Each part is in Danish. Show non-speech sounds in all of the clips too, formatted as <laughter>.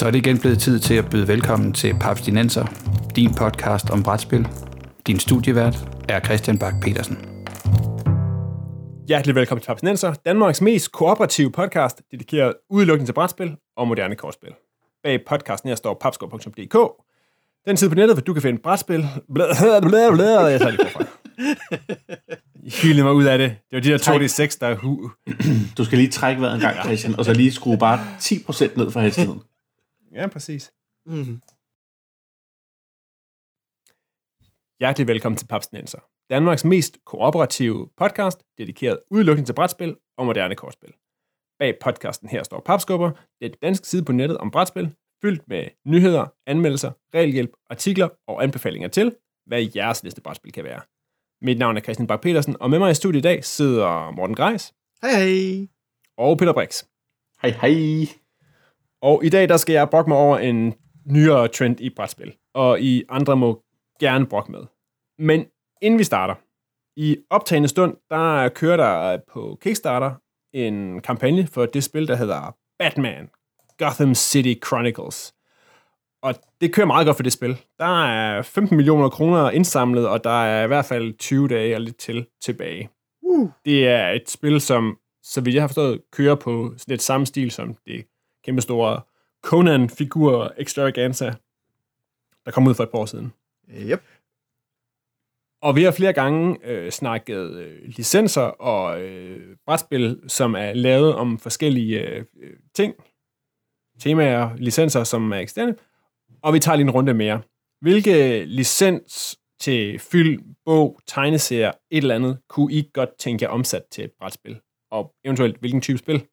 Så er det igen blevet tid til at byde velkommen til Papstinenser, din podcast om brætspil. Din studievært er Christian Bak petersen Hjertelig velkommen til Papstinenser, Danmarks mest kooperative podcast, dedikeret udelukkende til brætspil og moderne kortspil. Bag podcasten her står papskov.dk. Den side på nettet, hvor du kan finde brætspil. Blæ, blæ, jeg tager lige forfra. Hylde mig ud af det. Det var de der 2D6, der er hu. Du skal lige trække vejret en gang, Christian, og så lige skrue bare 10% ned for hastigheden. Ja, præcis. Mm. Hjertelig velkommen til Papstinenser. Danmarks mest kooperative podcast, dedikeret udelukkende til brætspil og moderne kortspil. Bag podcasten her står Papskubber, det er et dansk side på nettet om brætspil, fyldt med nyheder, anmeldelser, regelhjælp, artikler og anbefalinger til, hvad jeres næste brætspil kan være. Mit navn er Christian Bak petersen og med mig i studiet i dag sidder Morten Greis. Hej hej. Og Peter Brix. Hej hej. Og i dag der skal jeg brokke mig over en nyere trend i brætspil, og I andre må gerne brokke med. Men inden vi starter, i optagende stund, der kører der på Kickstarter en kampagne for det spil, der hedder Batman Gotham City Chronicles. Og det kører meget godt for det spil. Der er 15 millioner kroner indsamlet, og der er i hvert fald 20 dage og lidt til tilbage. Uh. Det er et spil, som, så vidt jeg har forstået, kører på et samme stil som det kæmpe store Conan-figur Extravaganza, der kom ud for et par år siden. Yep. Og vi har flere gange øh, snakket øh, licenser og øh, brætspil, som er lavet om forskellige øh, ting, temaer, licenser, som er eksterne. Og vi tager lige en runde mere. Hvilke licens til film, bog, tegneserie, et eller andet, kunne I godt tænke jer omsat til et brætspil? Og eventuelt, hvilken type spil?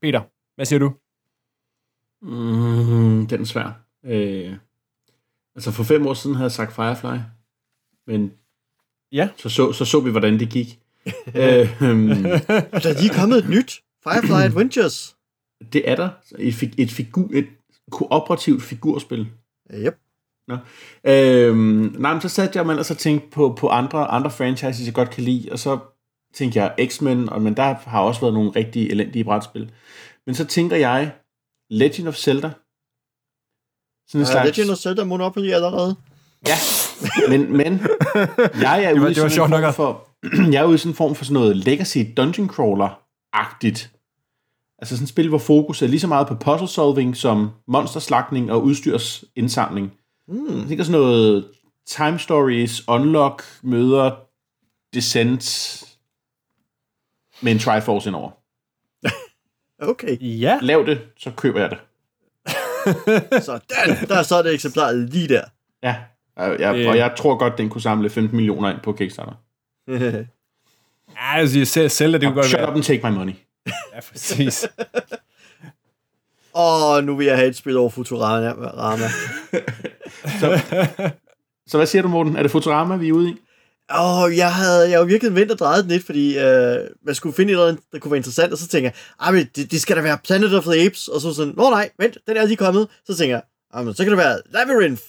Peter, hvad siger du? Mm, den er svær. Øh, altså for fem år siden havde jeg sagt Firefly, men ja. så, så, så så vi, hvordan det gik. øh, um, der er lige kommet et nyt, Firefly <clears throat> Adventures. Det er der. Et, et, figur, et kooperativt figurspil. Yep. Nå. Øhm, nej, men så satte jeg mig ellers og tænkte på, på andre, andre franchises, jeg godt kan lide, og så tænkte jeg X-Men, og, men der har også været nogle rigtig elendige brætspil. Men så tænker jeg Legend of Zelda. Sådan en slags... Legend of Zelda Monopoly allerede. Ja, men, men jeg er <laughs> ude i sådan en form for, <clears throat> jeg er ude i sådan en form for sådan noget Legacy Dungeon Crawler-agtigt. Altså sådan et spil, hvor fokus er lige så meget på puzzle solving som monsterslagning og udstyrsindsamling. Mm. Jeg tænker sådan noget Time Stories, Unlock, møder Descent med en Triforce indover. Okay. Ja. Lav det, så køber jeg det. <laughs> så den, der er så det eksemplar lige der. Ja, jeg, jeg, og jeg tror godt, den kunne samle 15 millioner ind på Kickstarter. <laughs> ja, altså, selv, selv det kunne godt shut være. up and take my money. ja, præcis. <laughs> Åh, oh, nu vil jeg have et spil over Futurama. så, så hvad siger du, Morten? Er det Futurama, vi er ude i? Åh, oh, jeg havde, jeg havde virkelig ventet og drejet den lidt, fordi øh, man skulle finde noget, der kunne være interessant, og så tænker jeg, ah, men det, det, skal da være Planet of the Apes, og så sådan, nå nej, vent, den er lige kommet. Så tænker jeg, ah, men så kan det være Labyrinth.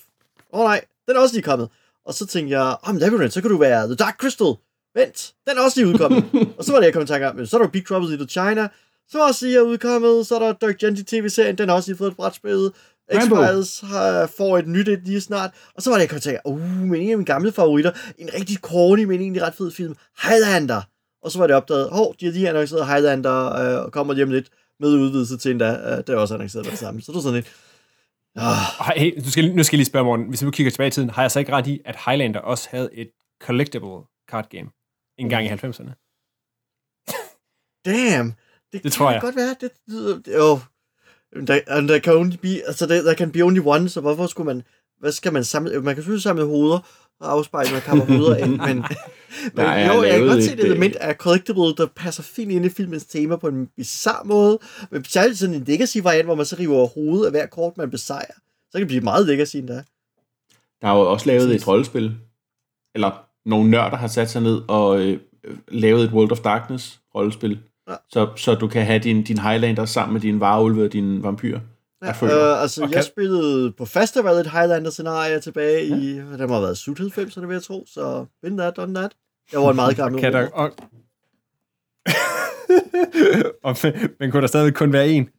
Åh oh, nej, den er også lige kommet. Og så tænkte jeg, men Labyrinth, så kan du være The Dark Crystal. Vent, den er også lige udkommet. <laughs> og så var det, jeg kom i tanke om, men så er der Big Trouble in Little China, så er også lige udkommet, så er der Dirk Gently tv-serien, den har også lige fået et brætspil. X-Files får et nyt et lige snart. Og så var det, jeg kom til at tænke, uh, men en af mine gamle favoritter, en rigtig corny, men egentlig ret fed film, Highlander. Og så var det opdaget, hov, de har lige annonceret Highlander, øh, og kommer hjem lidt med udvidelse til endda. Øh, det er også annonceret med det samme. Så det er sådan lidt, Oh. Hey, nu, skal, nu skal jeg lige spørge morgen, hvis vi kigger tilbage i tiden, har jeg så ikke ret i, at Highlander også havde et collectible card game en gang i 90'erne? Damn! Det, det tror jeg. Det godt være, det, det jo. Der, der kan only be, altså der, der kan be only one, så hvorfor skulle man, hvad skal man samle, man kan selvfølgelig samle hoveder og afspejle, man kammer hoveder ind, men, <laughs> <laughs> men Nej, jo, jeg kan godt se et element af collectible, der passer fint ind i filmens tema på en bizarre måde, men særligt sådan en legacy variant, hvor man så river hovedet af hver kort, man besejrer, så kan det blive meget legacy endda. Der er jo også lavet et rollespil, eller nogle nørder har sat sig ned og øh, lavet et World of Darkness rollespil, Ja. Så, så du kan have din, din Highlander sammen med din varulve og din vampyr. Ja, øh, altså, okay. jeg spillede på festival et Highlander-scenarie tilbage ja. i, det må have været slut 90, det vil jeg tro, så been that, done that. Jeg var en meget gammel kan der, og... <laughs> og, men kunne der stadig kun være en?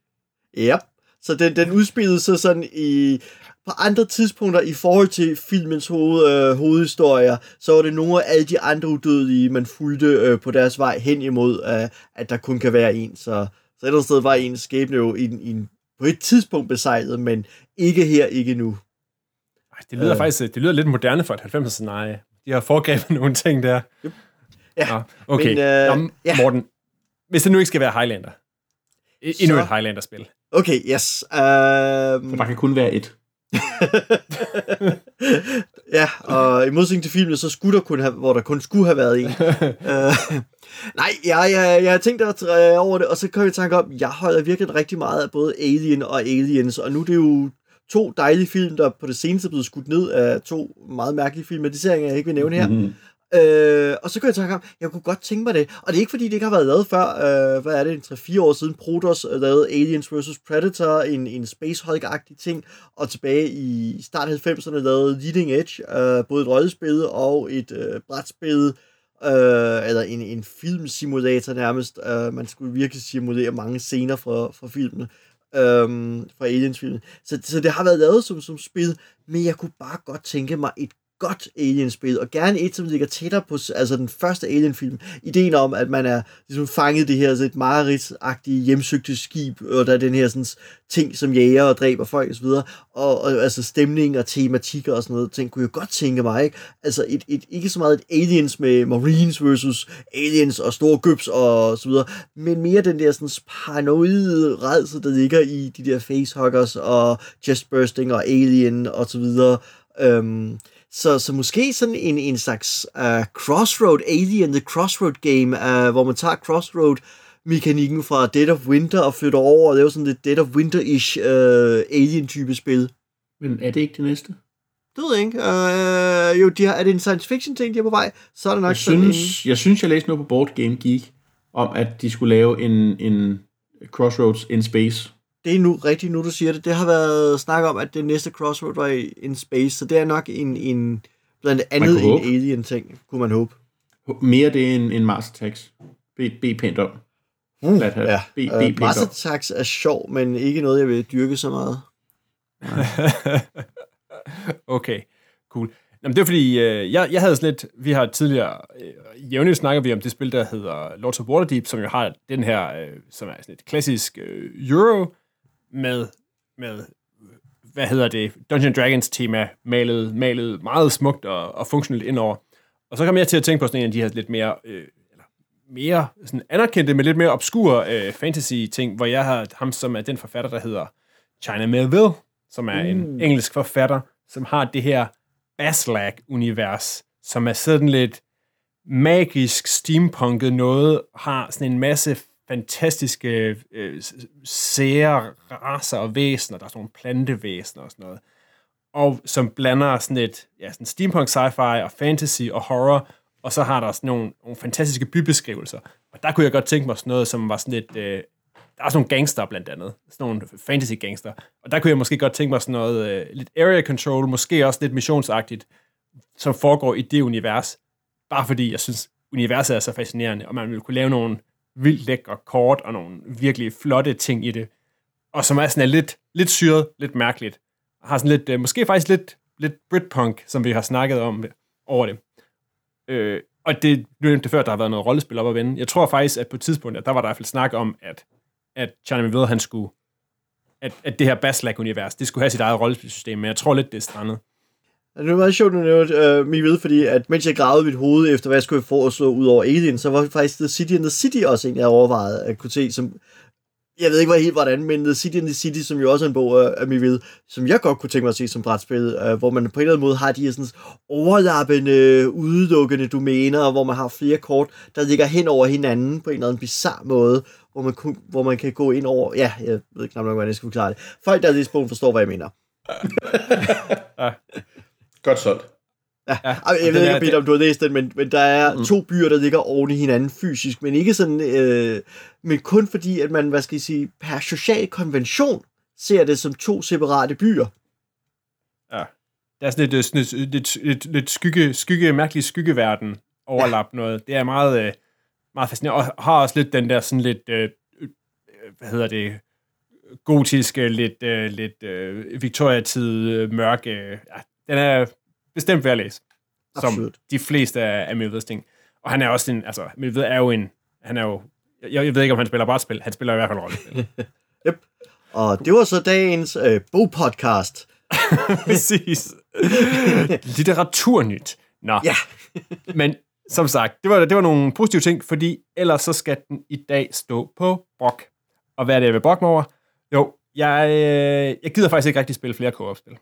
Ja, Så den, den udspillede sig sådan i, på andre tidspunkter i forhold til filmens hoved, øh, hovedhistorier, så var det nogle af alle de andre udødelige, man fulgte øh, på deres vej hen imod, øh, at der kun kan være en. Så, så et eller andet sted var en skæbne jo i, i, på et tidspunkt besejlet, men ikke her, ikke nu. Det lyder øh. faktisk det lyder lidt moderne for et 90'er scenarie. De har foregrebet <laughs> nogle ting der. Yep. Ja, Nå, okay. Men, øh, Nå, Morten, hvis det nu ikke skal være Highlander. Endnu så... et Highlander-spil. Okay, yes. Um... For der kan kun være et. Ja, og i modsætning til filmen, så skulle der kun have, hvor der kun skulle have været en. uh, <laughs> nej, jeg, jeg, jeg har tænkt at over det, og så kan jeg tænke om, jeg holder virkelig rigtig meget af både Alien og Aliens, og nu er det jo to dejlige film, der på det seneste er blevet skudt ned af to meget mærkelige filmatiseringer, jeg ikke vil nævne her. Mm-hmm. Øh, og så kunne jeg tænke, jeg kunne godt tænke mig det. Og det er ikke fordi, det ikke har været lavet før. Øh, hvad er det, 3-4 år siden Protoss øh, lavede Aliens vs. Predator, en, en Space Hulk-agtig ting. Og tilbage i start 90'erne lavede Leading Edge, øh, både et rollespil og et øh, brætspil. Øh, eller en, en filmsimulator nærmest. Øh, man skulle virkelig simulere mange scener fra, fra filmene øhm, fra Aliens-filmen. Så, så det har været lavet som, som spil, men jeg kunne bare godt tænke mig et godt Alien-spil, og gerne et, som ligger tættere på altså den første Alien-film. Ideen om, at man er ligesom fanget det her så et mareridtsagtigt hjemsøgte skib, og der er den her sådan, ting, som jager og dræber folk osv., og, og, og altså stemning og tematikker og sådan noget, ting kunne jeg godt tænke mig, ikke? Altså et, et, ikke så meget et Aliens med Marines versus Aliens og store gøbs og så videre, men mere den der sådan paranoide redsel, der ligger i de der facehuggers og chestbursting og Alien og så videre. Øhm, så, så måske sådan en, en slags uh, Crossroad Alien, The Crossroad Game, uh, hvor man tager Crossroad mekanikken fra Dead of Winter og flytter over og laver sådan lidt Dead of Winter-ish uh, alien-type spil. Men er det ikke det næste? Det ved jeg ikke. Uh, jo, de har, er det en science fiction ting, de er på vej? Så er det nok jeg synes, en... jeg synes, jeg læste noget på Board Game Geek, om at de skulle lave en, en Crossroads in Space det er nu rigtigt, nu du siger det. Det har været snak om, at det næste Crossroad var in space, så det er nok en, en blandt andet en alien-ting, kunne man håbe. Mere det end, end Mars Attacks. Be, be pænt om. Mm, ja, be, be uh, Mars Attacks er sjov, men ikke noget, jeg vil dyrke så meget. <laughs> okay, cool. Jamen, det er fordi, øh, jeg, jeg havde sådan lidt, vi har tidligere, øh, jævnligt snakker vi om det spil, der hedder Lords of Waterdeep, som jo har den her, øh, som er sådan et klassisk øh, Euro med, med hvad hedder det, Dungeon Dragons tema, malet, malet meget smukt og, og funktionelt indover. Og så kom jeg til at tænke på sådan en af de her lidt mere, øh, eller mere sådan anerkendte, men lidt mere obskure øh, fantasy-ting, hvor jeg har ham som er den forfatter, der hedder China Melville, som er mm. en engelsk forfatter, som har det her Baslag-univers, som er sådan lidt magisk, steampunket noget, har sådan en masse fantastiske øh, sære raser og væsener. Der er sådan nogle plantevæsener og sådan noget. Og som blander sådan et ja, sådan steampunk sci-fi og fantasy og horror, og så har der sådan nogle, nogle fantastiske bybeskrivelser. Og der kunne jeg godt tænke mig sådan noget, som var sådan lidt... Øh, der er sådan nogle gangster blandt andet. Sådan nogle fantasy gangster. Og der kunne jeg måske godt tænke mig sådan noget øh, lidt area control, måske også lidt missionsagtigt, som foregår i det univers. Bare fordi jeg synes, universet er så fascinerende, og man vil kunne lave nogle vildt lækre kort og nogle virkelig flotte ting i det. Og som er sådan er lidt, lidt syret, lidt mærkeligt. Har sådan lidt, øh, måske faktisk lidt, lidt Britpunk, som vi har snakket om over det. Øh, og det, nu nævnte det før, der har været noget rollespil op at vende. Jeg tror faktisk, at på et tidspunkt, at der var der i hvert fald snak om, at, at Charlie McVill, han skulle, at, at det her Baslag-univers, det skulle have sit eget rollespilsystem, men jeg tror lidt, det er strandet. Det var meget sjovt, du nævnte øh, mig ved, fordi at mens jeg gravede mit hoved efter, hvad jeg skulle foreslå ud over Alien, så var faktisk The City and the City også en, jeg overvejede at kunne se, som jeg ved ikke hvad helt hvordan, men The City and the City, som jo også er en bog af mig ved, som jeg godt kunne tænke mig at se som brætspil, øh, hvor man på en eller anden måde har de her sådan overlappende, udelukkende domæner, hvor man har flere kort, der ligger hen over hinanden på en eller anden bizarre måde, hvor man, kunne, hvor man kan gå ind over, ja, jeg ved knap nok, hvordan jeg skal forklare det. Folk, der er læst bogen, forstår, hvad jeg mener. <laughs> Godt solgt. Ja, ja jeg ved ikke, Peter, om du har læst den, men, men der er mm. to byer, der ligger oven i hinanden fysisk, men ikke sådan, øh, men kun fordi, at man, hvad skal jeg sige, per social konvention ser det som to separate byer. Ja, der er sådan lidt, sådan lidt, lidt, lidt, lidt skygge, skygge, mærkelig skyggeverden overlap ja. noget. Det er meget, øh, meget fascinerende, og har også lidt den der sådan lidt, øh, hvad hedder det, gotiske, lidt, uh, lidt uh, Victoria-tid, mørke. Ja, den er bestemt værd at læse. Absolut. Som de fleste af, af Milveds ting. Og han er også en, altså, Milved er jo en, han er jo, jeg, jeg ved ikke, om han spiller brætspil, han spiller i hvert fald rollespil. <laughs> yep. Og det var så dagens øh, bogpodcast. <laughs> Præcis. Litteraturnyt. Nå. Ja. <laughs> Men som sagt, det var, det var nogle positive ting, fordi ellers så skal den i dag stå på brok. Og hvad er det, jeg vil brokke mig over? Jo, jeg, øh, jeg gider faktisk ikke rigtig spille flere co-op-spil.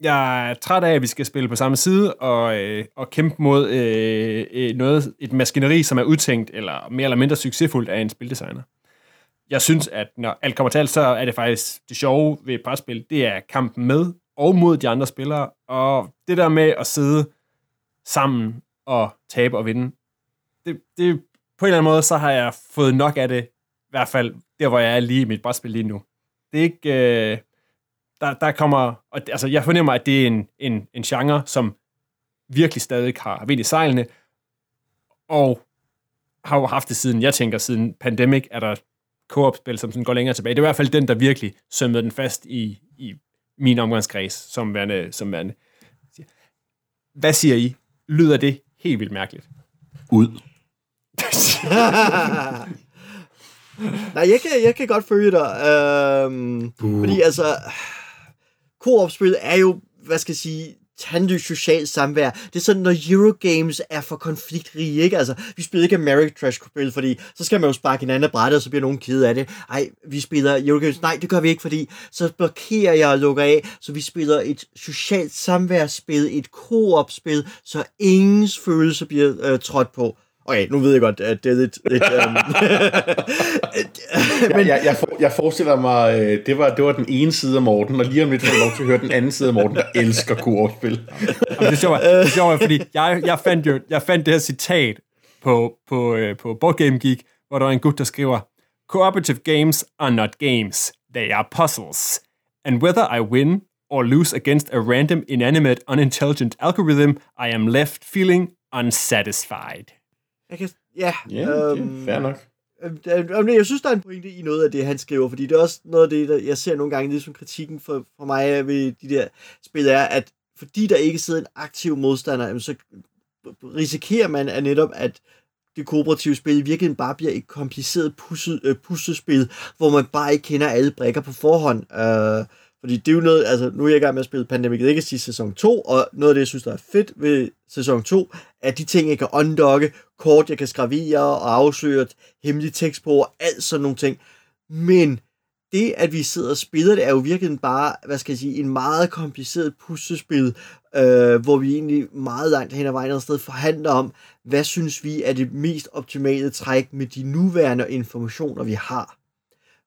Jeg er træt af, at vi skal spille på samme side og, øh, og kæmpe mod øh, øh, noget, et maskineri, som er udtænkt eller mere eller mindre succesfuldt af en spildesigner. Jeg synes, at når alt kommer til alt, så er det faktisk det sjove ved et brætspil, det er kampen med og mod de andre spillere, og det der med at sidde sammen og tabe og vinde, det, det, på en eller anden måde, så har jeg fået nok af det, i hvert fald der, hvor jeg er lige i mit brætspil lige nu. Det er ikke... Øh, der, der kommer... Og, altså, jeg fornemmer, at det er en, en, en genre, som virkelig stadig har vind i sejlene, og har jo haft det siden, jeg tænker, siden Pandemic, er der co-op-spil, som sådan går længere tilbage. Det er i hvert fald den, der virkelig sømmede den fast i, i min omgangskreds, som værende, som værende. Hvad siger I? Lyder det helt vildt mærkeligt? Ud. <laughs> Nej, jeg kan, jeg kan godt følge dig. Øhm, fordi altså, koopspil er jo, hvad skal jeg sige, tandløs social samvær. Det er sådan, når Eurogames er for konfliktrige, ikke? Altså, vi spiller ikke American Trash Spil, fordi så skal man jo sparke hinanden af brættet, og så bliver nogen ked af det. Nej, vi spiller Eurogames. Nej, det gør vi ikke, fordi så blokerer jeg og lukker af, så vi spiller et socialt samværsspil, et koopspil, så ingens følelse bliver øh, trådt på. Okay, nu ved jeg godt, at det er lidt... lidt um... <laughs> <laughs> men... jeg, jeg, for, jeg forestiller mig, øh, det var, det var den ene side af Morten, og lige om lidt får lov til at høre den anden side af Morten, der elsker koopspil. det er sjovt, det er sjovt fordi jeg, jeg, fandt jo, jeg fandt det her citat på, på, øh, på Board Game Geek, hvor der er en gut, der skriver, Cooperative games are not games, they are puzzles. And whether I win or lose against a random, inanimate, unintelligent algorithm, I am left feeling unsatisfied. Jeg kan, ja, ja okay, øhm, fair nok. Øhm, jeg synes, der er en pointe i noget af det, han skriver, fordi det er også noget af det, der jeg ser nogle gange, det er som kritikken for, for mig ved de der spil, er, at fordi der ikke sidder en aktiv modstander, så risikerer man at netop, at det kooperative spil i virkeligheden bare bliver et kompliceret øh, puslespil, hvor man bare ikke kender alle brækker på forhånd. Uh, fordi det er jo noget, altså nu er jeg i gang med at spille Pandemic Legacy sæson 2, og noget af det, jeg synes, der er fedt ved sæson 2, er de ting, jeg kan undokke, kort, jeg kan skravere og afsløre hemmelige tekst på, og alt sådan nogle ting. Men det, at vi sidder og spiller det, er jo virkelig bare, hvad skal jeg sige, en meget kompliceret puslespil, øh, hvor vi egentlig meget langt hen ad vejen et sted forhandler om, hvad synes vi er det mest optimale træk med de nuværende informationer, vi har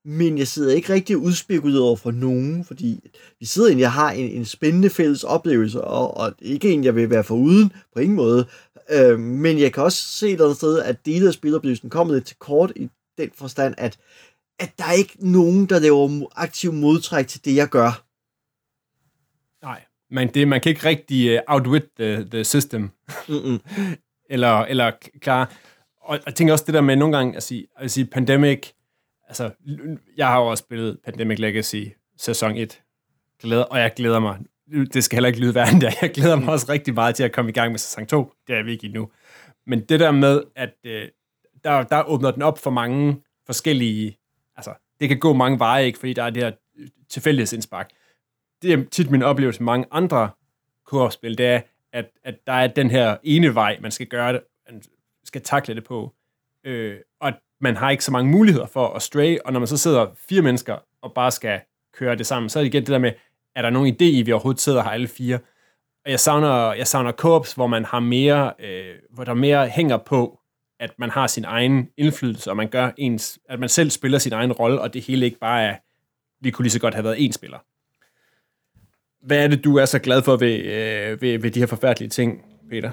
men jeg sidder ikke rigtig udspekuleret over for nogen, fordi vi sidder egentlig og har en, en spændende fælles oplevelse, og, og ikke en, jeg vil være for uden på ingen måde. Øh, men jeg kan også se et eller andet sted, at dele af spiloplevelsen kommer lidt til kort i den forstand, at, at der er ikke nogen, der laver aktiv modtræk til det, jeg gør. Nej, men det, man kan ikke rigtig uh, outwit the, the system. Mm-mm. <laughs> eller, eller klar. Og jeg tænker også det der med nogle gange at sige, at sige pandemic, altså, jeg har jo også spillet Pandemic Legacy sæson 1, glæder, og jeg glæder mig. Det skal heller ikke lyde værre end det. Jeg glæder mig også rigtig meget til at komme i gang med sæson 2. Det er vi ikke endnu. Men det der med, at øh, der, der åbner den op for mange forskellige... Altså, det kan gå mange veje, ikke? Fordi der er det her øh, tilfældighedsindspark. Det er tit min oplevelse med mange andre koopspil, det er, at, at der er den her ene vej, man skal gøre det, man skal takle det på. Øh, og man har ikke så mange muligheder for at stray, og når man så sidder fire mennesker og bare skal køre det sammen, så er det igen det der med, er der nogen idé i, at vi overhovedet sidder her alle fire? Og jeg savner, jeg savner co hvor man har mere, øh, hvor der mere hænger på, at man har sin egen indflydelse, og man gør ens, at man selv spiller sin egen rolle, og det hele ikke bare er, vi kunne lige så godt have været én spiller. Hvad er det, du er så glad for ved, øh, ved, ved de her forfærdelige ting, Peter?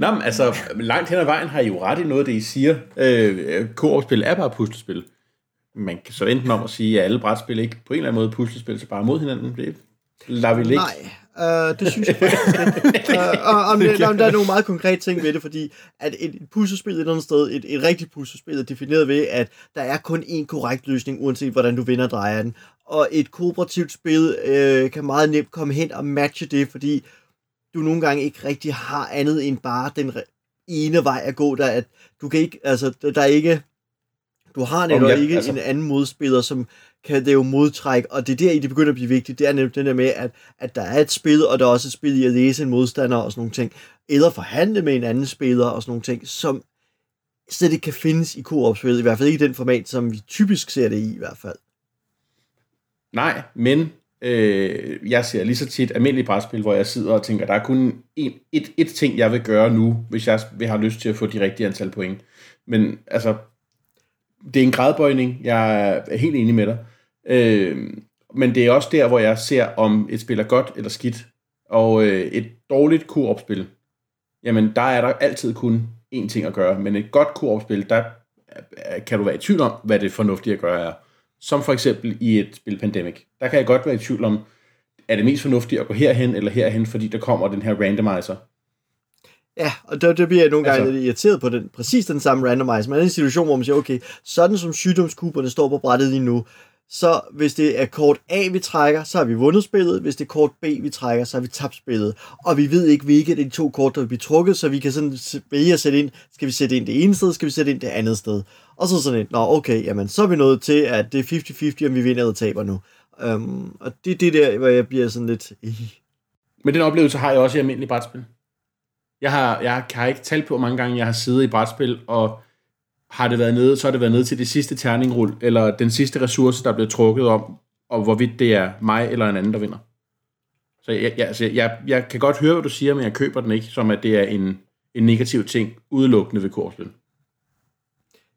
Nå, men altså, langt hen ad vejen har I jo ret i noget det, I siger. Øh, Koop-spil er bare puslespil. Man kan så enten om at sige, at alle brætspil ikke på en eller anden måde puslespil, så bare mod hinanden. Det lader vi ligge. Nej, uh, det synes jeg faktisk. uh, <laughs> og om, det, om der er nogle meget konkrete ting ved det, fordi at et, et puslespil et eller andet sted, et, et rigtigt puslespil er defineret ved, at der er kun én korrekt løsning, uanset hvordan du vinder og drejer den. Og et kooperativt spil øh, kan meget nemt komme hen og matche det, fordi du nogle gange ikke rigtig har andet end bare den ene vej at gå, der at du kan ikke, altså der er ikke, du har netop ikke altså... en anden modspiller, som kan det jo modtrække, og det er der, i det begynder at blive vigtigt, det er nemlig det der med, at, at der er et spil, og der er også et spil i at læse en modstander og sådan nogle ting, eller forhandle med en anden spiller og sådan nogle ting, som slet ikke kan findes i koop-spil, i hvert fald ikke i den format, som vi typisk ser det i i hvert fald. Nej, men øh, jeg ser lige så tit almindelige brætspil, hvor jeg sidder og tænker, der er kun en, et, et ting, jeg vil gøre nu, hvis jeg vil have lyst til at få de rigtige antal point. Men altså, det er en gradbøjning, jeg er helt enig med dig. Øh, men det er også der, hvor jeg ser, om et spil er godt eller skidt. Og øh, et dårligt koopspil, jamen der er der altid kun én ting at gøre. Men et godt koopspil, der øh, kan du være i tvivl om, hvad det fornuftige at gøre er. Som for eksempel i et spil Pandemic. Der kan jeg godt være i tvivl om, er det mest fornuftigt at gå herhen eller herhen, fordi der kommer den her randomizer. Ja, og der, der bliver jeg nogle gange altså, lidt irriteret på den, præcis den samme randomizer. Er i en situation, hvor man siger, okay, sådan som sygdomskuberne står på brættet lige nu, så hvis det er kort A, vi trækker, så har vi vundet spillet. Hvis det er kort B, vi trækker, så har vi tabt spillet. Og vi ved ikke, hvilket af de to kort, der vil blive trukket, så vi kan sådan vælge at sætte ind, skal vi sætte ind det ene sted, skal vi sætte ind det andet sted. Og så sådan et, nå okay, jamen så er vi nået til, at det er 50-50, om vi vinder eller taber nu. Um, og det er det der, hvor jeg bliver sådan lidt... Men den oplevelse har jeg også i almindelig brætspil. Jeg har, jeg har ikke talt på, hvor mange gange jeg har siddet i brætspil, og har det været nede, så har det været nede til det sidste terningrul, eller den sidste ressource, der bliver trukket om, og hvorvidt det er mig eller en anden, der vinder. Så jeg, jeg, altså, jeg, jeg kan godt høre, hvad du siger, men jeg køber den ikke, som at det er en, en negativ ting, udelukkende ved kortspil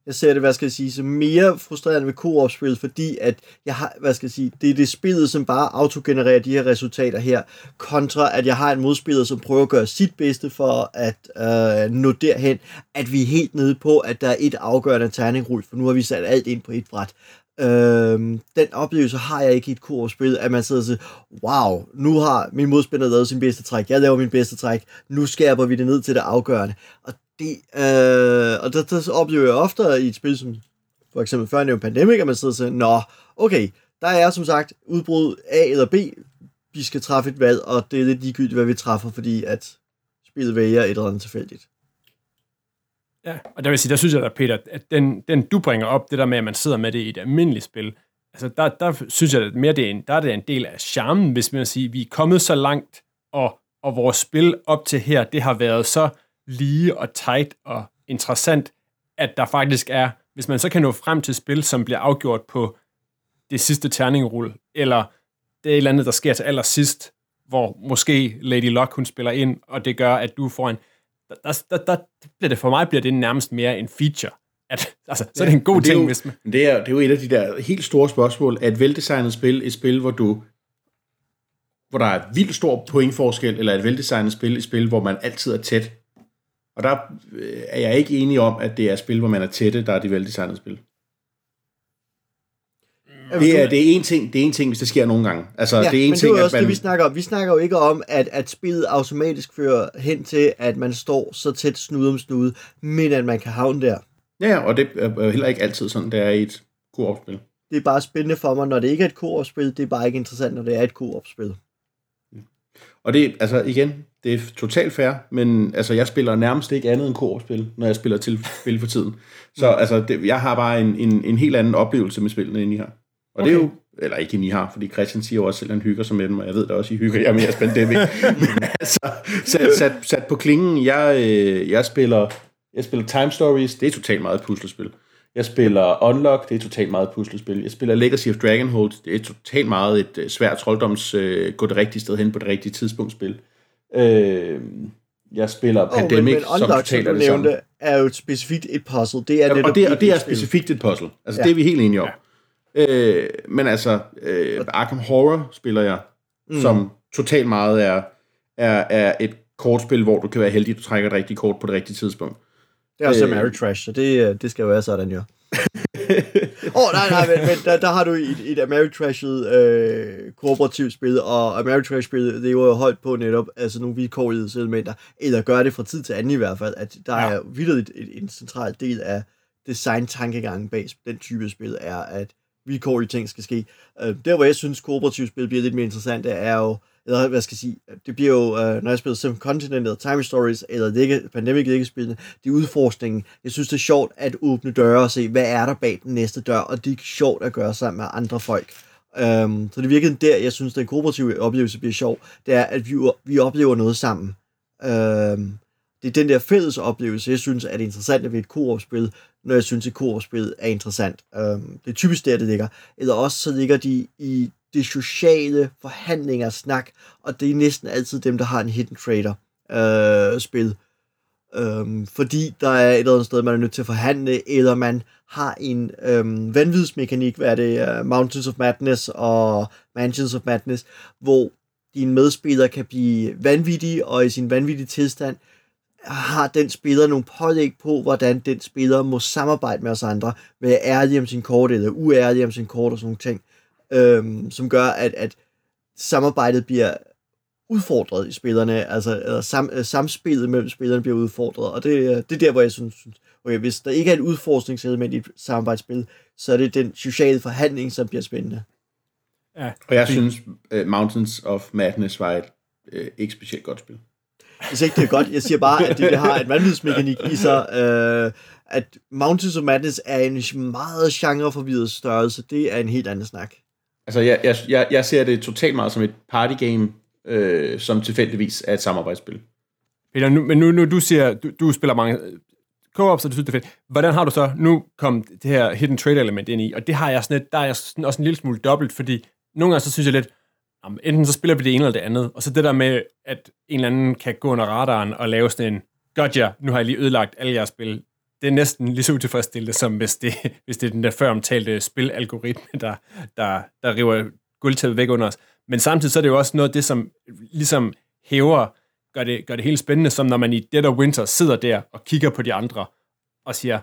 jeg ser det, hvad skal jeg sige, så mere frustrerende ved koop-spil, fordi at jeg har, hvad skal jeg sige, det er det spillet, som bare autogenererer de her resultater her, kontra at jeg har en modspiller, som prøver at gøre sit bedste for at øh, nå derhen, at vi er helt nede på, at der er et afgørende terningrul, for nu har vi sat alt ind på et bræt. Øh, den oplevelse har jeg ikke i et koopspil, at man sidder og siger, wow, nu har min modspiller lavet sin bedste træk, jeg laver min bedste træk, nu skærper vi det ned til det afgørende. Og det, øh, og der, der oplever jeg ofte i et spil som for eksempel før nævnt Pandemic, at man sidder og siger, nå, okay, der er som sagt udbrud A eller B, vi skal træffe et valg, og det er lidt ligegyldigt, hvad vi træffer, fordi at spillet vælger et eller andet tilfældigt. Ja, og der vil sige, der synes jeg, da, Peter, at den, den du bringer op, det der med, at man sidder med det i et almindeligt spil, altså der, der synes jeg, at mere det er en, der er det en del af charmen, hvis man siger, at vi er kommet så langt, og, og vores spil op til her, det har været så lige og tight og interessant, at der faktisk er, hvis man så kan nå frem til spil, som bliver afgjort på det sidste terningrulle, eller det er et eller andet, der sker til allersidst, hvor måske Lady Luck hun spiller ind, og det gør, at du får en... Der, der, der, der bliver det for mig bliver det nærmest mere en feature. At, altså, så er det en god ting, jo, hvis man... Det er, det er jo et af de der helt store spørgsmål, at et veldesignet spil, et spil, hvor du hvor der er vildt stor pointforskel, eller et veldesignet spil, et spil, hvor man altid er tæt, og der øh, er jeg ikke enig om, at det er spil, hvor man er tætte, der er de veldesignede spil. Det er, det er en ting, det er en ting, hvis det sker nogle gange. Altså, ja, det er en men ting, det er også at man... det, vi snakker om. Vi snakker jo ikke om, at, at spillet automatisk fører hen til, at man står så tæt snude om snude, men at man kan havne der. Ja, og det er heller ikke altid sådan, det er i et koop-spil. Det er bare spændende for mig, når det ikke er et koop-spil. Det er bare ikke interessant, når det er et koop-spil. Og det, altså igen, det er totalt fair, men altså, jeg spiller nærmest ikke andet end koopspil, når jeg spiller til <laughs> spil for tiden. Så mm. altså, det, jeg har bare en, en, en helt anden oplevelse med spillene, end I har. Og okay. det er jo, eller ikke end I har, fordi Christian siger jo også selv, at han hygger sig med dem, og jeg ved da også, at I hygger jer med jeres pandemic. <laughs> men altså, sat, sat, sat på klingen, jeg, øh, jeg spiller jeg spiller Time Stories, det er totalt meget puslespil. Jeg spiller Unlock, det er totalt meget puslespil. Jeg spiller Legacy of Dragonhold, det er totalt meget et øh, svært trolddoms øh, gå det rigtige sted hen på det rigtige tidspunkt spil. Øh, jeg spiller oh, Pandemic, men, men som totalt er det samme. er jo specifikt et puzzle. Det er ja, og det, og det er specifikt et puzzle. Altså, ja. det er vi helt enige om. Ja. Øh, men altså, øh, Arkham Horror spiller jeg, mm. som totalt meget er, er, er et kortspil, hvor du kan være heldig, at du trækker et rigtigt kort på det rigtige tidspunkt. Det er også øh, Ameritrash, så det, øh, det skal jo være sådan, jo. Åh, oh, nej, nej, men, men der, der har du et, et Ameritrashet øh, kooperativt spil, og Ameritrash-spillet, det er jo holdt på netop altså nogle vilkårlige elementer, eller gør det fra tid til anden i hvert fald, at der ja. er vildt et, en central del af design-tankegangen bag den type spil, er, at vilkårlige ting skal ske. Øh, der, hvor jeg synes, kooperativt spil bliver lidt mere interessant, det er jo, eller hvad skal jeg sige, det bliver jo, øh, når jeg spiller Sim Continent, eller Time Stories, eller ligge, Pandemic Legacy-spillene, det er udforskningen. Jeg synes, det er sjovt at åbne døre og se, hvad er der bag den næste dør, og det er sjovt at gøre sammen med andre folk. Um, så det er virkelig der, jeg synes, den kooperative oplevelse bliver sjov, det er, at vi, vi oplever noget sammen. Um, det er den der fælles oplevelse, jeg synes er det interessante ved et koop-spil, når jeg synes, et koop-spil er interessant. Um, det er typisk der, det ligger. Eller også så ligger de i det sociale forhandlinger snak, og det er næsten altid dem, der har en hidden trader øh, spil. Øhm, fordi der er et eller andet sted, man er nødt til at forhandle, eller man har en øhm, vanvidsmekanik, hvad er det, uh, Mountains of Madness og Mansions of Madness, hvor dine medspillere kan blive vanvittige, og i sin vanvittige tilstand har den spiller nogle pålæg på, hvordan den spiller må samarbejde med os andre, være ærlig om sin kort, eller uærlig om sin kort og sådan nogle ting øhm, som gør, at, at samarbejdet bliver udfordret i spillerne, altså eller sam, øh, samspillet mellem spillerne bliver udfordret, og det, øh, det er der, hvor jeg synes, okay, hvis der ikke er et udforskningselement i et samarbejdsspil, så er det den sociale forhandling, som bliver spændende. Ja. Og jeg synes, uh, Mountains of Madness var et uh, ikke specielt godt spil. Jeg siger ikke, det er godt. Jeg siger bare, at det, det har en vanvidsmekanik i sig. Uh, at Mountains of Madness er en meget genreforvirret størrelse. Det er en helt anden snak. Altså, jeg, jeg, jeg, jeg ser det totalt meget som et partygame, øh, som tilfældigvis er et samarbejdsspil. Peter, nu, men nu, nu du siger, du, du spiller mange øh, co-op, så du synes, det er fedt. Hvordan har du så nu kom det her hidden trade element ind i? Og det har jeg sådan lidt, der er jeg sådan også en lille smule dobbelt, fordi nogle gange så synes jeg lidt, jamen, enten så spiller vi det ene eller det andet, og så det der med, at en eller anden kan gå under radaren og lave sådan en, gotcha, nu har jeg lige ødelagt alle jeres spil, det er næsten lige så utilfredsstillende, som hvis det, <laughs> hvis det er den der før omtalte spilalgoritme, der, der, der river guldtæppet væk under os. Men samtidig så er det jo også noget af det, som ligesom hæver, gør det, gør det helt spændende, som når man i Dead of Winter sidder der og kigger på de andre og siger,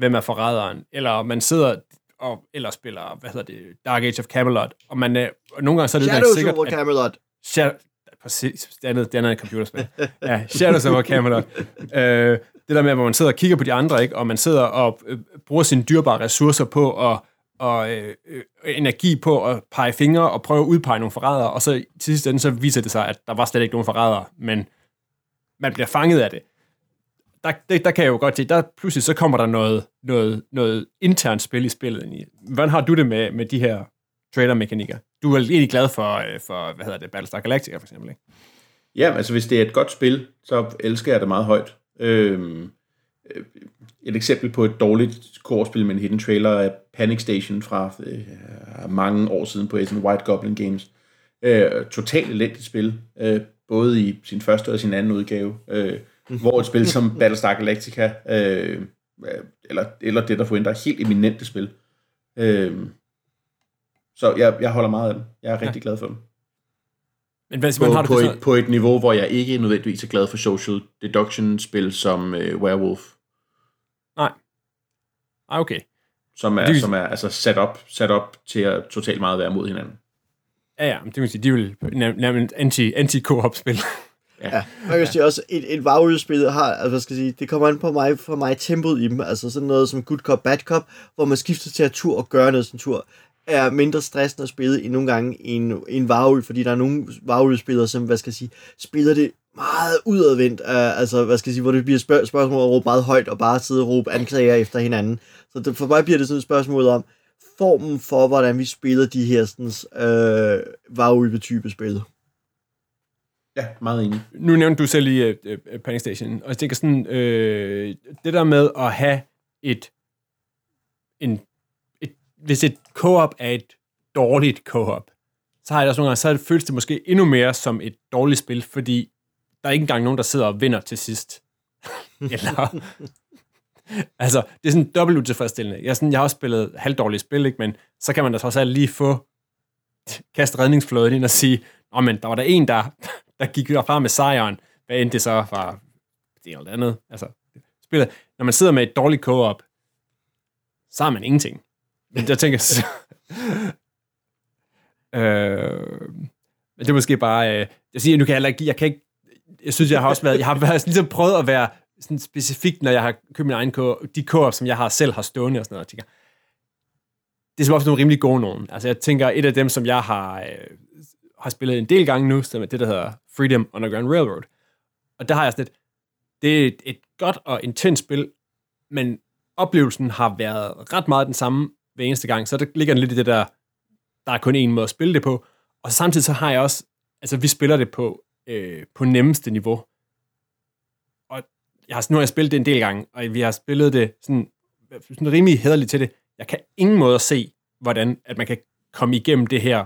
hvem er forræderen? Eller man sidder og eller spiller, hvad hedder det, Dark Age of Camelot, og man er, og nogle gange så er det Shadows sikkert, over Camelot. Shadow, præcis, det andet, det andet er et computerspil. ja, Shadows over Camelot. <laughs> øh, det der med, hvor man sidder og kigger på de andre, ikke? og man sidder og øh, bruger sine dyrbare ressourcer på at og øh, øh, energi på at pege fingre og prøve at udpege nogle forrædere, og så til sidst ende, så viser det sig, at der var slet ikke nogen forrædere, men man bliver fanget af det. Der, det, der kan jeg jo godt se, der pludselig så kommer der noget, noget, noget internt spil i spillet. Hvordan har du det med, med de her trader-mekanikker? Du er egentlig glad for, øh, for hvad hedder det, Battlestar Galactica for eksempel, ikke? Ja, altså hvis det er et godt spil, så elsker jeg det meget højt. Øhm, øh, et eksempel på et dårligt korspil med en hidden trailer er Panic Station fra øh, mange år siden på sin White Goblin Games. Øh, totalt elendigt spil, øh, både i sin første og sin anden udgave, øh, <laughs> hvor et spil som Battlestar Galactica, øh, eller, eller det, der forventer, helt eminente spil. Øh, så jeg, jeg holder meget af dem. Jeg er rigtig ja. glad for dem. Men hvad, på, har du på, et, på et niveau, hvor jeg ikke nødvendigvis er glad for social deduction-spil som uh, Werewolf. Nej. Ah, okay. Som er, det, som er altså sat op, sat op til at totalt meget være mod hinanden. Ja, ja, det vil sige, de vil nærmest anti, anti-co-op-spil. Ja. ja. Og jeg sige også, et, et WoW-spil har, altså hvad skal jeg sige, det kommer an på mig, for mig tempoet i dem, altså sådan noget som Good Cop, Bad Cop, hvor man skifter til at tur og gøre noget sådan tur er mindre stressende at spille end nogle gange en, en varulv, fordi der er nogle varulv-spillere, som, hvad skal jeg sige, spiller det meget udadvendt, uh, altså, hvad skal jeg sige, hvor det bliver spørg- spørgsmål at råbe meget højt, og bare sidde og råbe anklager efter hinanden. Så det, for mig bliver det sådan et spørgsmål om, formen for, hvordan vi spiller de her sådan, øh, varulve-type spil. Ja, meget enig. Nu nævnte du selv i uh, uh, Panic Station, og jeg tænker sådan, øh, det der med at have et en hvis et co-op er et dårligt co-op, så har jeg også nogle gange, så det, føles det måske endnu mere som et dårligt spil, fordi der er ikke engang nogen, der sidder og vinder til sidst. <laughs> Eller, <laughs> altså, det er sådan dobbelt utilfredsstillende. Jeg, sådan, jeg har også spillet halvdårligt spil, ikke? men så kan man da trods alt lige få kaste redningsflåden ind og sige, Nå, men der var der en, der, <laughs> der gik derfra med sejren, hvad end det så var det eller andet. Altså, spillet. Når man sidder med et dårligt co-op, så har man ingenting. Jeg tænker, så, øh, det er måske bare, øh, jeg siger, nu kan jeg heller ikke, jeg kan ikke, jeg synes, jeg har også været, jeg har været, ligesom prøvet at være sådan specifikt, når jeg har købt min egen kår, de kår, som jeg har selv har stående og sådan noget, jeg tænker, det er som ofte nogle rimelig gode nogen. Altså jeg tænker, et af dem, som jeg har, øh, har spillet en del gange nu, som er det, der hedder Freedom Underground Railroad. Og der har jeg sådan et, det er et, et godt og intens spil, men oplevelsen har været ret meget den samme hver eneste gang, så der ligger lidt i det der, der er kun en måde at spille det på, og samtidig så har jeg også, altså vi spiller det på, øh, på nemmeste niveau, og jeg har, nu har jeg spillet det en del gange, og vi har spillet det sådan, sådan rimelig hederligt til det, jeg kan ingen måde at se, hvordan at man kan komme igennem det her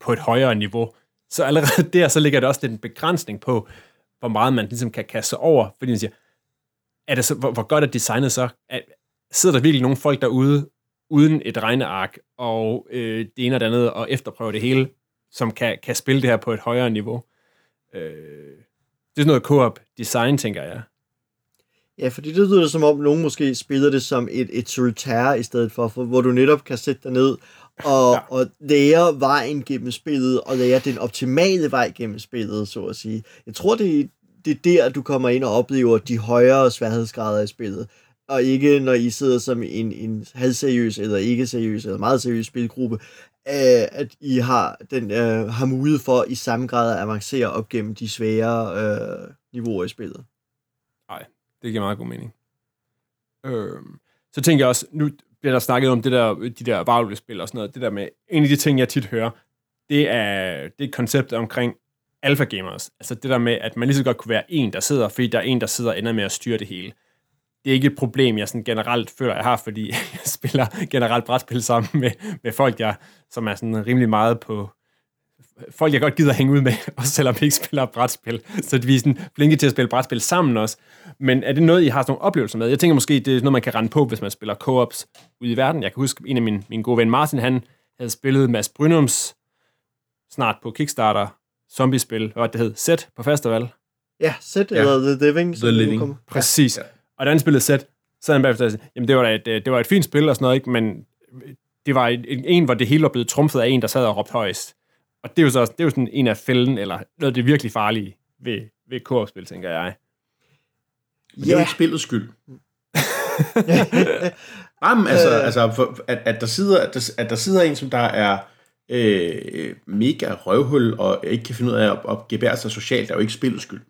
på et højere niveau. Så allerede <laughs> der, så ligger der også den begrænsning på, hvor meget man ligesom kan kaste over, fordi man siger, er det så, hvor, hvor godt er designet så? Er, sidder der virkelig nogle folk derude, uden et regneark, og øh, det ene og det andet, og efterprøve det hele, som kan, kan spille det her på et højere niveau? Øh, det er sådan noget co-op design, tænker jeg. Ja, fordi det lyder som om, nogen måske spiller det som et, et solitaire i stedet for, for, hvor du netop kan sætte dig ned og, <laughs> ja. og lære vejen gennem spillet, og lære den optimale vej gennem spillet, så at sige. Jeg tror, det, det er der, du kommer ind og oplever de højere sværhedsgrader i spillet, og ikke når I sidder som en, en halvseriøs, eller ikke seriøs, eller meget seriøs spilgruppe, øh, at I har, den, øh, har mulighed for i samme grad at avancere op gennem de svære øh, niveauer i spillet. Nej, det giver meget god mening. Øh, så tænker jeg også, nu bliver der snakket om det der, de der varulvespil og sådan noget, det der med, en af de ting, jeg tit hører, det er, det er konceptet omkring alpha gamers. Altså det der med, at man lige så godt kunne være en, der sidder, fordi der er en, der sidder og ender med at styre det hele. Det er ikke et problem, jeg sådan generelt føler, jeg har, fordi <laughs> jeg spiller generelt brætspil sammen med, med folk, jeg, som er sådan rimelig meget på, folk, jeg godt gider at hænge ud med, <laughs> også selvom vi ikke spiller brætspil. Så vi er sådan flinke til at spille brætspil sammen også. Men er det noget, I har sådan nogle oplevelser med? Jeg tænker måske, det er noget, man kan rende på, hvis man spiller co-ops ude i verden. Jeg kan huske, en af mine, mine gode ven Martin, han havde spillet Mads Brynums snart på Kickstarter zombiespil, hvad det hed, Set på festival. Ja, Set ja. eller The Living. The Living. Præcis. Ja. Og da han spillede Set, så han bagefter jamen det var, et, det var et fint spil og sådan noget, ikke? men det var en, en, hvor det hele var blevet trumfet af en, der sad og råbte højst. Og det er jo så det er jo sådan en af fælden, eller noget af det virkelig farlige ved, ved koop-spil, tænker jeg. Men det er jo ikke spillets skyld. <laughs> Jamen, altså, øh. altså for, at, at, der sidder, at, der, at der sidder en, som der er øh, mega røvhul, og ikke kan finde ud af at, at gebære sig socialt, er jo ikke spillets skyld.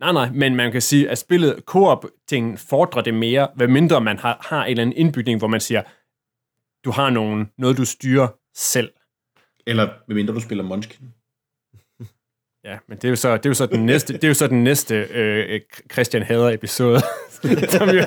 Nej, nej, men man kan sige, at spillet koop-ting fordrer det mere, hvad mindre man har, har en eller anden indbygning, hvor man siger, du har nogen, noget, du styrer selv. Eller medmindre du spiller Munchkin. <laughs> Ja, men det er jo så, det er jo så den næste, det er jo så den næste øh, Christian Hader episode. <laughs> som jo <laughs>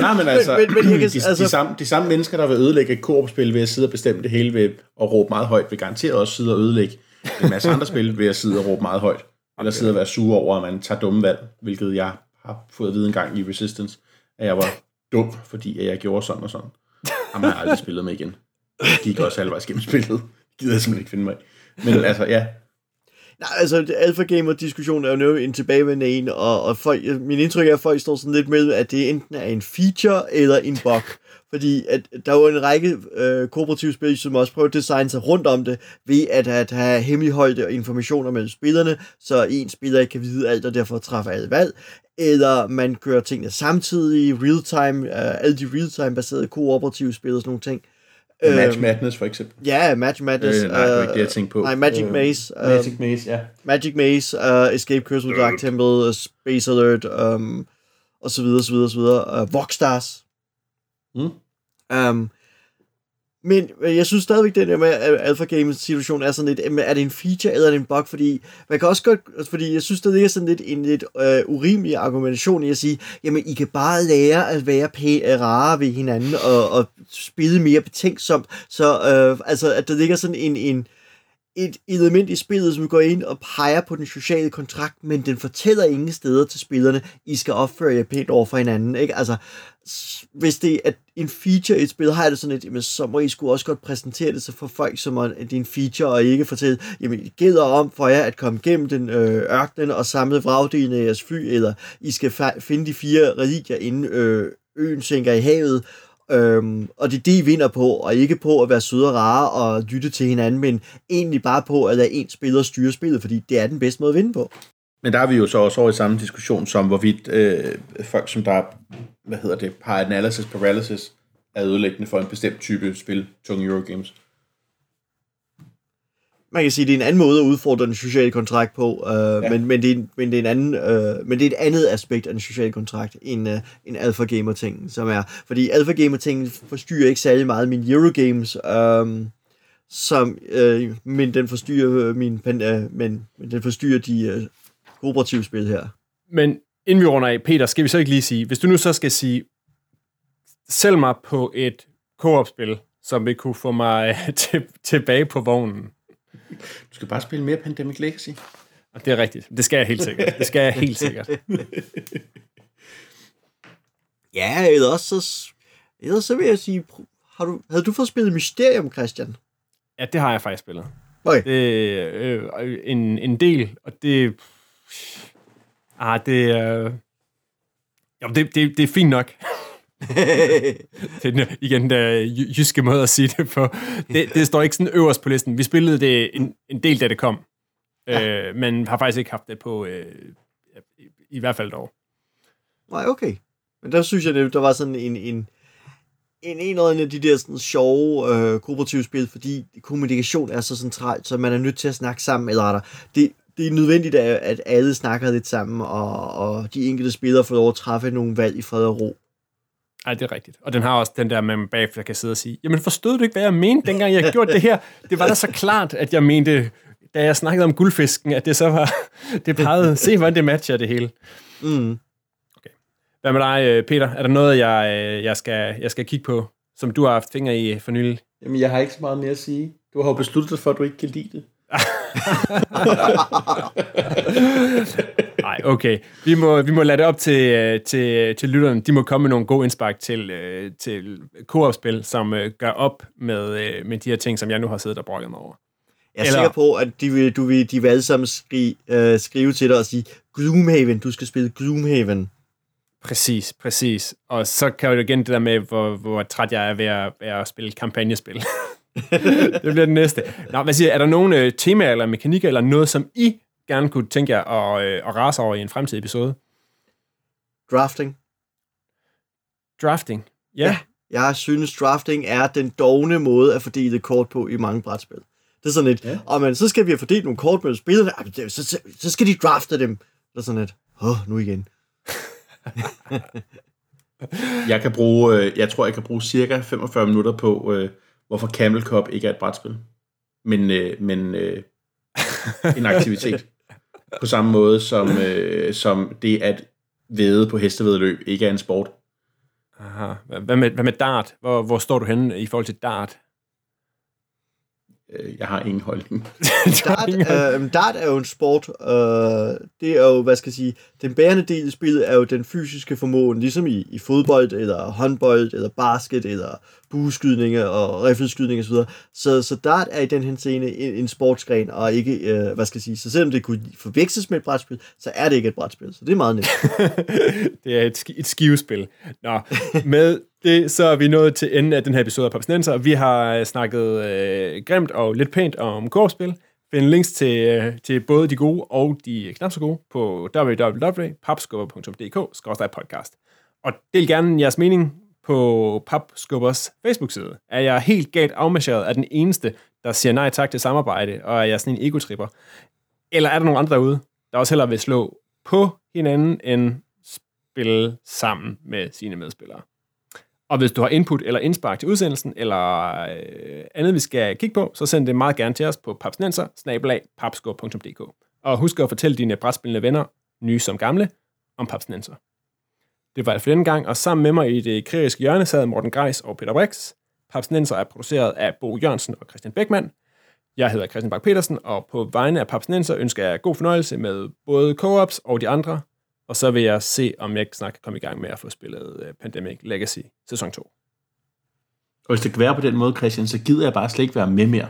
Nej, men altså, men, men, men, de, altså... De, samme, de samme mennesker, der vil ødelægge et korpspil ved at sidde og bestemme det hele ved at råbe meget højt, vil garanteret også sidde og ødelægge en masse andre spil ved at sidde og råbe meget højt. Eller sidde og være sure over, at man tager dumme valg, hvilket jeg har fået at vide en gang i Resistance, at jeg var dum, fordi jeg gjorde sådan og sådan. Ham har jeg aldrig spillet med igen. Jeg gik også halvvejs gennem spillet. Gider jeg simpelthen ikke finde mig Men altså, ja. Nej, altså, Alpha Gamer-diskussionen er jo nu en tilbagevendende en, og, og folk, min indtryk er, at folk står sådan lidt med, at det enten er en feature eller en bug. <laughs> Fordi at der er jo en række øh, kooperative spil, som også prøver at designe sig rundt om det, ved at, at have hemmeligholdte informationer mellem spillerne, så en spiller ikke kan vide alt, og derfor træffer alle valg. Eller man kører tingene samtidig, real-time, øh, alle de real-time baserede kooperative spil og sådan nogle ting. Match øhm, Madness for eksempel. Ja, Match Madness. Øh, nej, det er ikke det, jeg tænkte på. Nej, Magic øh, Maze. Uh, Magic Maze, ja. Magic Maze, uh, Escape Curse of Dark Temple, uh, Space Alert, um, og så videre, så videre, så videre. Uh, Voxstars. Mm. Um, men øh, jeg synes stadigvæk, det der med Alpha Games situation er sådan lidt, øh, er det en feature eller er det en bug? Fordi man kan også godt, altså, fordi jeg synes, det er sådan lidt en lidt øh, urimelig argumentation i at sige, jamen I kan bare lære at være pæ- øh, rare ved hinanden og, og spille mere betænksomt. Så øh, altså, at der ligger sådan en, en, et element i spillet, som går ind og peger på den sociale kontrakt, men den fortæller ingen steder til spillerne, I skal opføre jer pænt over for hinanden. Ikke? Altså, hvis det er en feature i et spil, har jeg det sådan lidt, jamen, så må I skulle også godt præsentere det så for folk, som er, det er en feature, og ikke fortælle, jamen, det gælder om for jer at komme gennem den øh, ørkenen og samle vragdelene af jeres fly, eller I skal finde de fire religier, inden øh, øen sænker i havet, Øhm, og det er det, I vinder på, og ikke på at være søde og rare og lytte til hinanden, men egentlig bare på at lade en spiller styre spillet, fordi det er den bedste måde at vinde på. Men der er vi jo så også over i samme diskussion som, hvorvidt øh, folk, som der, hvad hedder det, har analysis paralysis, er ødelæggende for en bestemt type spil, tunge Eurogames man kan sige, det er en anden måde at udfordre den sociale kontrakt på, øh, ja. men, men, det er, men, det er en anden, øh, men det er et andet aspekt af den sociale kontrakt end, øh, end Alpha Gamer ting, som er, fordi Alpha Gamer ting forstyrrer ikke særlig meget min Eurogames, øh, som, øh, men den forstyrrer min, øh, men, men den forstyrrer de øh, kooperative spil her. Men inden vi runder af, Peter, skal vi så ikke lige sige, hvis du nu så skal sige, sælg mig på et co-op-spil, som vil kunne få mig til, tilbage på vognen, du skal bare spille mere Pandemic Legacy. Og det er rigtigt. Det skal jeg helt sikkert. Det skal jeg helt sikkert. <laughs> ja, eller også så, ellers så vil jeg sige, har du, havde du fået spillet Mysterium, Christian? Ja, det har jeg faktisk spillet. Okay. Det øh, en, en del, og det... Ah, det er... Øh, jamen, det, det, det er fint nok. <laughs> det er igen den jyske måde at sige det på. Det, det står ikke sådan øverst på listen. Vi spillede det en, en del, da det kom. Ja. Øh, men har faktisk ikke haft det på, øh, i, i hvert fald et år. Nej, okay. Men der synes jeg, det, der var sådan en, en, en, en af de der sådan sjove øh, kooperative spil, fordi kommunikation er så centralt, så man er nødt til at snakke sammen, eller der. Det, det er nødvendigt, at alle snakker lidt sammen, og, og de enkelte spillere får lov at træffe nogle valg i fred og ro. Nej, det er rigtigt. Og den har også den der, man bagefter kan sidde og sige, jamen forstod du ikke, hvad jeg mente, dengang jeg gjorde det her? <laughs> Det var da så klart, at jeg mente, da jeg snakkede om guldfisken, at det så var, <laughs> det pegede, se hvordan det matcher det hele. Mm. Okay. Hvad med dig, øh, Peter? Er der noget, jeg, øh, jeg, skal, jeg skal kigge på, som du har haft fingre i for nylig? Jamen, jeg har ikke så meget mere at sige. Du har jo besluttet for, at du ikke kan lide det. <laughs> Nej, okay. Vi må, vi må lade det op til, øh, til, til lytterne. De må komme med nogle gode indspark til, øh, til koop-spil, som øh, gør op med, med de her ting, som jeg nu har siddet og brokket mig over. Jeg er Eller... sikker på, at de vil, du vil, de vil alle sammen skrive, uh, skrive til dig og sige, Gloomhaven, du skal spille Gloomhaven. Præcis, præcis. Og så kan jo igen det der med, hvor, hvor træt jeg er ved at, ved at spille kampagnespil. <laughs> det bliver det næste. Nå, hvad siger, er der nogle øh, temaer eller mekanikker eller noget, som I gerne kunne tænke jer at, øh, at rase over i en fremtidig episode? Drafting. Drafting? Ja. ja. Jeg synes, drafting er den dogne måde at fordele kort på i mange brætspil. Det er sådan lidt, ja. og man, så skal vi have fordelt nogle kort mellem spillerne, så, så, så skal de drafte dem. Det er sådan lidt, åh, oh, nu igen. <laughs> jeg kan bruge, øh, jeg tror, jeg kan bruge cirka 45 minutter på, øh, hvorfor Camel Cup ikke er et brætspil, men, øh, men en aktivitet. På samme måde som, <clears throat> øh, som det at væde på hestevedløb ikke er en sport. Aha. Hvad med, hvad med dart? Hvor, hvor står du henne i forhold til dart? Øh, jeg har ingen holdning. <laughs> dart, øh, dart er jo en sport. Øh, det er jo, hvad skal jeg sige, den bærende del i spillet er jo den fysiske formåen, ligesom i, i fodbold, eller håndbold, eller basket, eller bueskydninger og riffelskydning osv. Så, så dart er i den henseende en, en sportsgren, og ikke, øh, hvad skal jeg sige, så selvom det kunne forveksles med et brætspil, så er det ikke et brætspil, så det er meget nemt. <laughs> det er et, et skivespil. Nå, med det, så er vi nået til enden af den her episode af Papsnenser. Vi har øh, snakket øh, grimt og lidt pænt om korpsspil. Find links til, øh, til både de gode og de knap så gode på www.papskubber.dk-podcast. Og del gerne jeres mening på Papskubbers Facebook-side. Er jeg helt galt afmarcheret af den eneste, der siger nej tak til samarbejde, og er jeg sådan en egotripper? Eller er der nogen andre derude, der også hellere vil slå på hinanden, end spille sammen med sine medspillere? Og hvis du har input eller indspark til udsendelsen, eller øh, andet, vi skal kigge på, så send det meget gerne til os på papsnenser Og husk at fortælle dine brætspillende venner, nye som gamle, om papsnenser. Det var alt for denne gang, og sammen med mig i det kritiske hjørne sad Morten Greis og Peter Brix. Papsnenser er produceret af Bo Jørgensen og Christian Beckmann. Jeg hedder Christian Bak petersen og på vegne af Papsnenser ønsker jeg god fornøjelse med både co-ops og de andre, og så vil jeg se, om jeg snart kan komme i gang med at få spillet øh, Pandemic Legacy sæson 2. Og hvis det kan være på den måde, Christian, så gider jeg bare slet ikke være med mere.